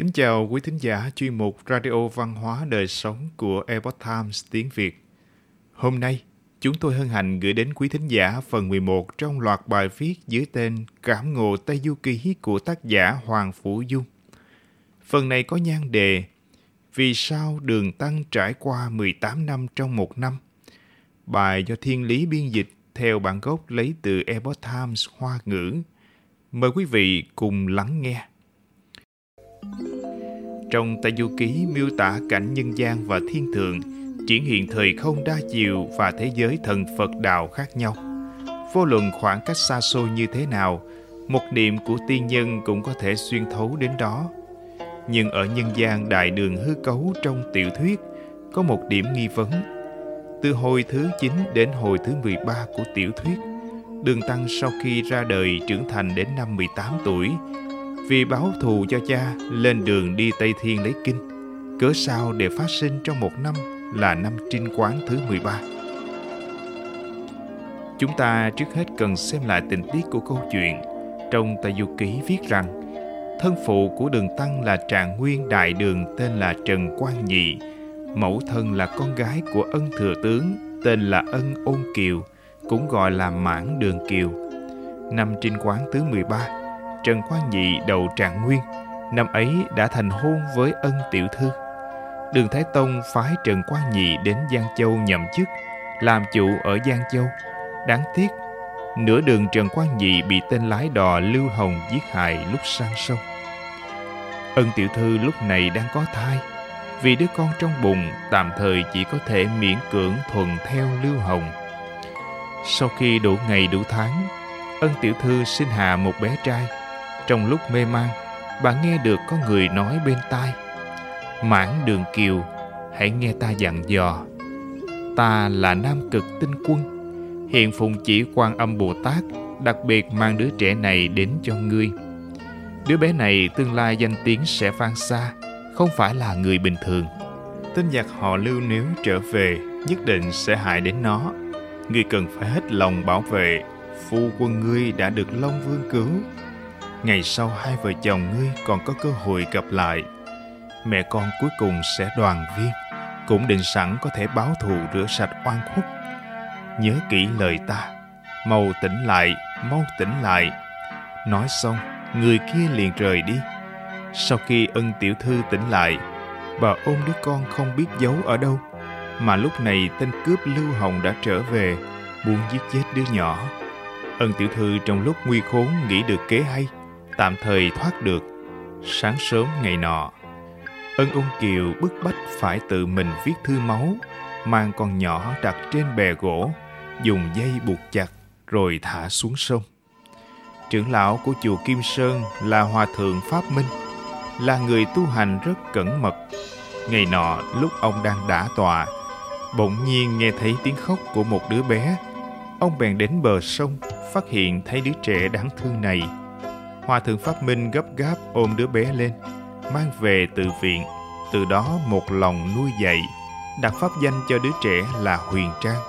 Kính chào quý thính giả chuyên mục Radio Văn hóa Đời Sống của Epoch Times tiếng Việt. Hôm nay, chúng tôi hân hạnh gửi đến quý thính giả phần 11 trong loạt bài viết dưới tên Cảm ngộ Tây Du Ký của tác giả Hoàng Phủ Dung. Phần này có nhan đề Vì sao đường tăng trải qua 18 năm trong một năm? Bài do Thiên Lý biên dịch theo bản gốc lấy từ Epoch Times Hoa ngữ. Mời quý vị cùng lắng nghe. Trong Tây Du Ký miêu tả cảnh nhân gian và thiên thượng, triển hiện thời không đa chiều và thế giới thần Phật đạo khác nhau. Vô luận khoảng cách xa xôi như thế nào, một niệm của tiên nhân cũng có thể xuyên thấu đến đó. Nhưng ở nhân gian đại đường hư cấu trong tiểu thuyết, có một điểm nghi vấn. Từ hồi thứ 9 đến hồi thứ 13 của tiểu thuyết, Đường Tăng sau khi ra đời trưởng thành đến năm 18 tuổi, vì báo thù cho cha lên đường đi Tây Thiên lấy kinh, cớ sao để phát sinh trong một năm là năm trinh quán thứ 13. Chúng ta trước hết cần xem lại tình tiết của câu chuyện. Trong tài Du Ký viết rằng, thân phụ của đường Tăng là trạng nguyên đại đường tên là Trần Quang Nhị, mẫu thân là con gái của ân thừa tướng tên là ân ôn kiều, cũng gọi là mãn đường kiều. Năm trinh quán thứ 13, Trần Quang Nhị đầu trạng nguyên, năm ấy đã thành hôn với ân tiểu thư. Đường Thái Tông phái Trần Quang Nhị đến Giang Châu nhậm chức, làm chủ ở Giang Châu. Đáng tiếc, nửa đường Trần Quang Nhị bị tên lái đò Lưu Hồng giết hại lúc sang sông. Ân tiểu thư lúc này đang có thai, vì đứa con trong bụng tạm thời chỉ có thể miễn cưỡng thuận theo Lưu Hồng. Sau khi đủ ngày đủ tháng, ân tiểu thư sinh hạ một bé trai. Trong lúc mê man, bà nghe được có người nói bên tai. Mãn đường kiều, hãy nghe ta dặn dò. Ta là Nam Cực Tinh Quân. Hiện phụng chỉ quan âm Bồ Tát đặc biệt mang đứa trẻ này đến cho ngươi. Đứa bé này tương lai danh tiếng sẽ vang xa, không phải là người bình thường. Tên giặc họ lưu nếu trở về nhất định sẽ hại đến nó. Ngươi cần phải hết lòng bảo vệ. Phu quân ngươi đã được Long Vương cứu. Ngày sau hai vợ chồng ngươi còn có cơ hội gặp lại. Mẹ con cuối cùng sẽ đoàn viên, cũng định sẵn có thể báo thù rửa sạch oan khuất. Nhớ kỹ lời ta, mau tỉnh lại, mau tỉnh lại. Nói xong, người kia liền rời đi. Sau khi ân tiểu thư tỉnh lại, bà ôm đứa con không biết giấu ở đâu. Mà lúc này tên cướp Lưu Hồng đã trở về, muốn giết chết đứa nhỏ. Ân tiểu thư trong lúc nguy khốn nghĩ được kế hay, tạm thời thoát được. Sáng sớm ngày nọ, Ân ung kiều bức bách phải tự mình viết thư máu, mang con nhỏ đặt trên bè gỗ, dùng dây buộc chặt rồi thả xuống sông. Trưởng lão của chùa Kim Sơn là Hòa Thượng Pháp Minh, là người tu hành rất cẩn mật. Ngày nọ lúc ông đang đả tọa, bỗng nhiên nghe thấy tiếng khóc của một đứa bé. Ông bèn đến bờ sông, phát hiện thấy đứa trẻ đáng thương này. Hòa Thượng Pháp Minh gấp gáp ôm đứa bé lên, mang về từ viện, từ đó một lòng nuôi dạy, đặt pháp danh cho đứa trẻ là Huyền Trang.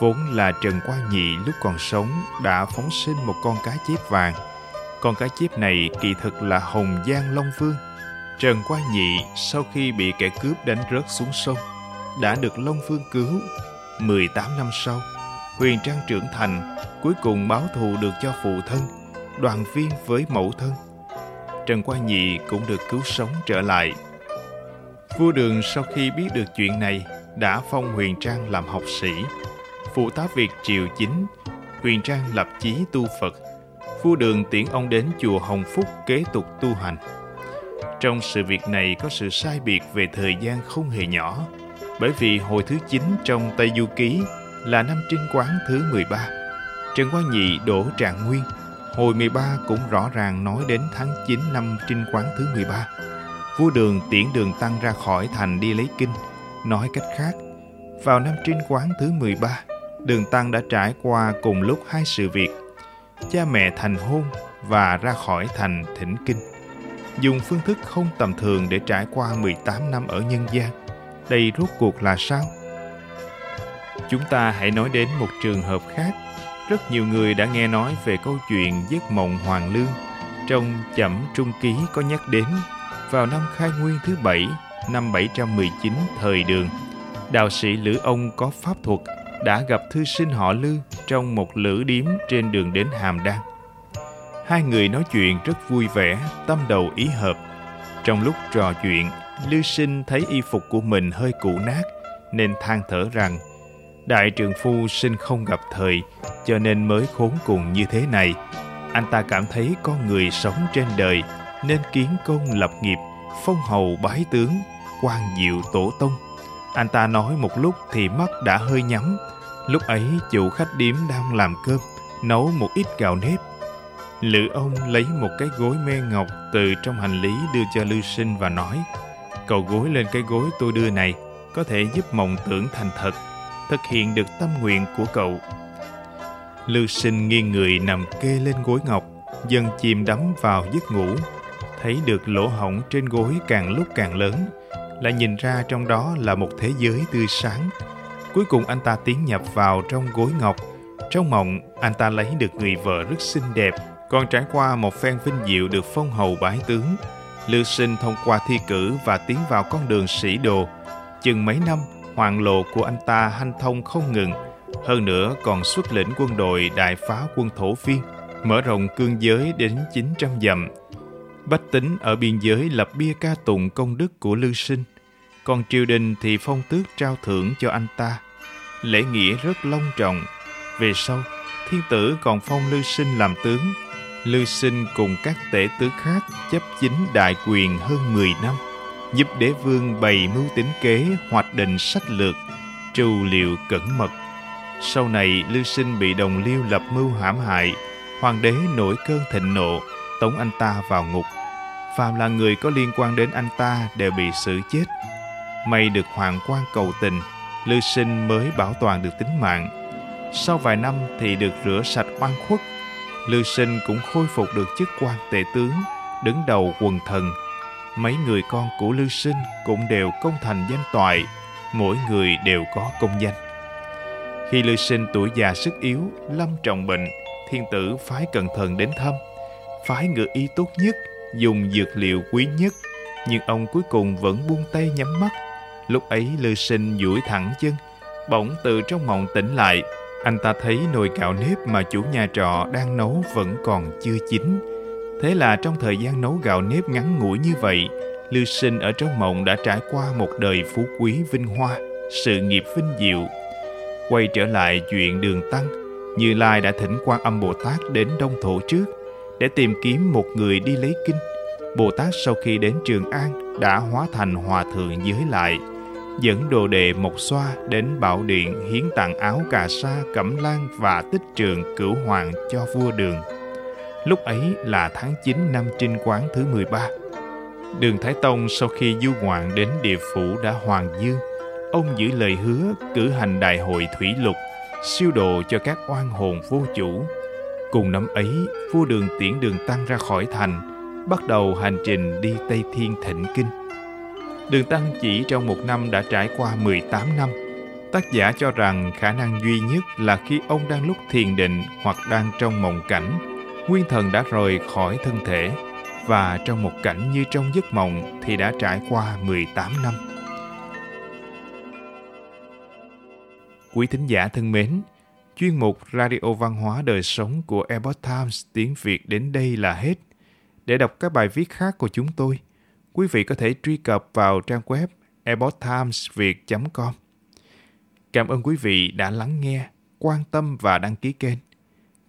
Vốn là Trần Quang Nhị lúc còn sống đã phóng sinh một con cá chép vàng. Con cá chép này kỳ thực là Hồng Giang Long Vương. Trần Quang Nhị sau khi bị kẻ cướp đánh rớt xuống sông, đã được Long Vương cứu. 18 năm sau, Huyền Trang trưởng thành, cuối cùng báo thù được cho phụ thân, đoàn viên với mẫu thân. Trần Quang Nhị cũng được cứu sống trở lại. Vua Đường sau khi biết được chuyện này đã phong Huyền Trang làm học sĩ. Phụ tá việc triều chính, Huyền Trang lập chí tu Phật. Vua Đường tiễn ông đến chùa Hồng Phúc kế tục tu hành. Trong sự việc này có sự sai biệt về thời gian không hề nhỏ, bởi vì hồi thứ 9 trong Tây Du Ký là năm trinh quán thứ 13. Trần Quang Nhị đổ trạng nguyên, Hồi 13 cũng rõ ràng nói đến tháng 9 năm trinh quán thứ 13. Vua Đường tiễn Đường Tăng ra khỏi thành đi lấy kinh. Nói cách khác, vào năm trinh quán thứ 13, Đường Tăng đã trải qua cùng lúc hai sự việc. Cha mẹ thành hôn và ra khỏi thành thỉnh kinh. Dùng phương thức không tầm thường để trải qua 18 năm ở nhân gian. Đây rốt cuộc là sao? Chúng ta hãy nói đến một trường hợp khác rất nhiều người đã nghe nói về câu chuyện giấc mộng hoàng lương Trong chẩm trung ký có nhắc đến, vào năm khai nguyên thứ bảy, năm 719 thời đường, đạo sĩ Lữ Ông có pháp thuật đã gặp thư sinh họ Lư trong một lữ điếm trên đường đến Hàm Đan. Hai người nói chuyện rất vui vẻ, tâm đầu ý hợp. Trong lúc trò chuyện, Lư Sinh thấy y phục của mình hơi cũ nát, nên than thở rằng Đại trường phu sinh không gặp thời, cho nên mới khốn cùng như thế này. Anh ta cảm thấy con người sống trên đời nên kiến công lập nghiệp, phong hầu bái tướng, quan diệu tổ tông. Anh ta nói một lúc thì mắt đã hơi nhắm. Lúc ấy chủ khách điếm đang làm cơm, nấu một ít gạo nếp. Lữ ông lấy một cái gối me ngọc từ trong hành lý đưa cho Lưu Sinh và nói Cậu gối lên cái gối tôi đưa này, có thể giúp mộng tưởng thành thật, thực hiện được tâm nguyện của cậu. Lưu Sinh nghiêng người nằm kê lên gối ngọc, dần chìm đắm vào giấc ngủ. Thấy được lỗ hổng trên gối càng lúc càng lớn, lại nhìn ra trong đó là một thế giới tươi sáng. Cuối cùng anh ta tiến nhập vào trong gối ngọc. Trong mộng, anh ta lấy được người vợ rất xinh đẹp, còn trải qua một phen vinh diệu được phong hầu bái tướng. Lưu Sinh thông qua thi cử và tiến vào con đường sĩ đồ. Chừng mấy năm, hoàng lộ của anh ta hanh thông không ngừng. Hơn nữa còn xuất lĩnh quân đội đại phá quân thổ phiên, mở rộng cương giới đến 900 dặm. Bách tính ở biên giới lập bia ca tụng công đức của Lưu Sinh. Còn triều đình thì phong tước trao thưởng cho anh ta. Lễ nghĩa rất long trọng. Về sau, thiên tử còn phong Lưu Sinh làm tướng. Lưu Sinh cùng các tể tứ khác chấp chính đại quyền hơn 10 năm giúp đế vương bày mưu tính kế, hoạch định sách lược trù liệu cẩn mật. Sau này, lưu sinh bị đồng liêu lập mưu hãm hại, hoàng đế nổi cơn thịnh nộ, tống anh ta vào ngục. Phàm là người có liên quan đến anh ta đều bị xử chết. May được hoàng quan cầu tình, lưu sinh mới bảo toàn được tính mạng. Sau vài năm thì được rửa sạch oan khuất, lưu sinh cũng khôi phục được chức quan tể tướng, đứng đầu quần thần mấy người con của Lưu Sinh cũng đều công thành danh toại, mỗi người đều có công danh. Khi Lưu Sinh tuổi già sức yếu, lâm trọng bệnh, thiên tử phái cẩn thận đến thăm, phái ngựa y tốt nhất, dùng dược liệu quý nhất, nhưng ông cuối cùng vẫn buông tay nhắm mắt. Lúc ấy Lưu Sinh duỗi thẳng chân, bỗng từ trong mộng tỉnh lại, anh ta thấy nồi gạo nếp mà chủ nhà trọ đang nấu vẫn còn chưa chín Thế là trong thời gian nấu gạo nếp ngắn ngủi như vậy, Lưu Sinh ở trong mộng đã trải qua một đời phú quý vinh hoa, sự nghiệp vinh diệu. Quay trở lại chuyện đường tăng, Như Lai đã thỉnh quan âm Bồ Tát đến Đông Thổ trước để tìm kiếm một người đi lấy kinh. Bồ Tát sau khi đến Trường An đã hóa thành hòa thượng giới lại, dẫn đồ đệ Mộc Xoa đến Bảo Điện hiến tặng áo cà sa, cẩm lan và tích trường cửu hoàng cho vua đường. Lúc ấy là tháng 9 năm trinh quán thứ 13. Đường Thái Tông sau khi du ngoạn đến địa phủ đã hoàng dương, ông giữ lời hứa cử hành đại hội thủy lục, siêu độ cho các oan hồn vô chủ. Cùng năm ấy, vua đường tiễn đường tăng ra khỏi thành, bắt đầu hành trình đi Tây Thiên thịnh kinh. Đường Tăng chỉ trong một năm đã trải qua 18 năm. Tác giả cho rằng khả năng duy nhất là khi ông đang lúc thiền định hoặc đang trong mộng cảnh nguyên thần đã rời khỏi thân thể và trong một cảnh như trong giấc mộng thì đã trải qua 18 năm. Quý thính giả thân mến, chuyên mục Radio Văn hóa Đời Sống của Epoch Times tiếng Việt đến đây là hết. Để đọc các bài viết khác của chúng tôi, quý vị có thể truy cập vào trang web epochtimesviet.com. Cảm ơn quý vị đã lắng nghe, quan tâm và đăng ký kênh.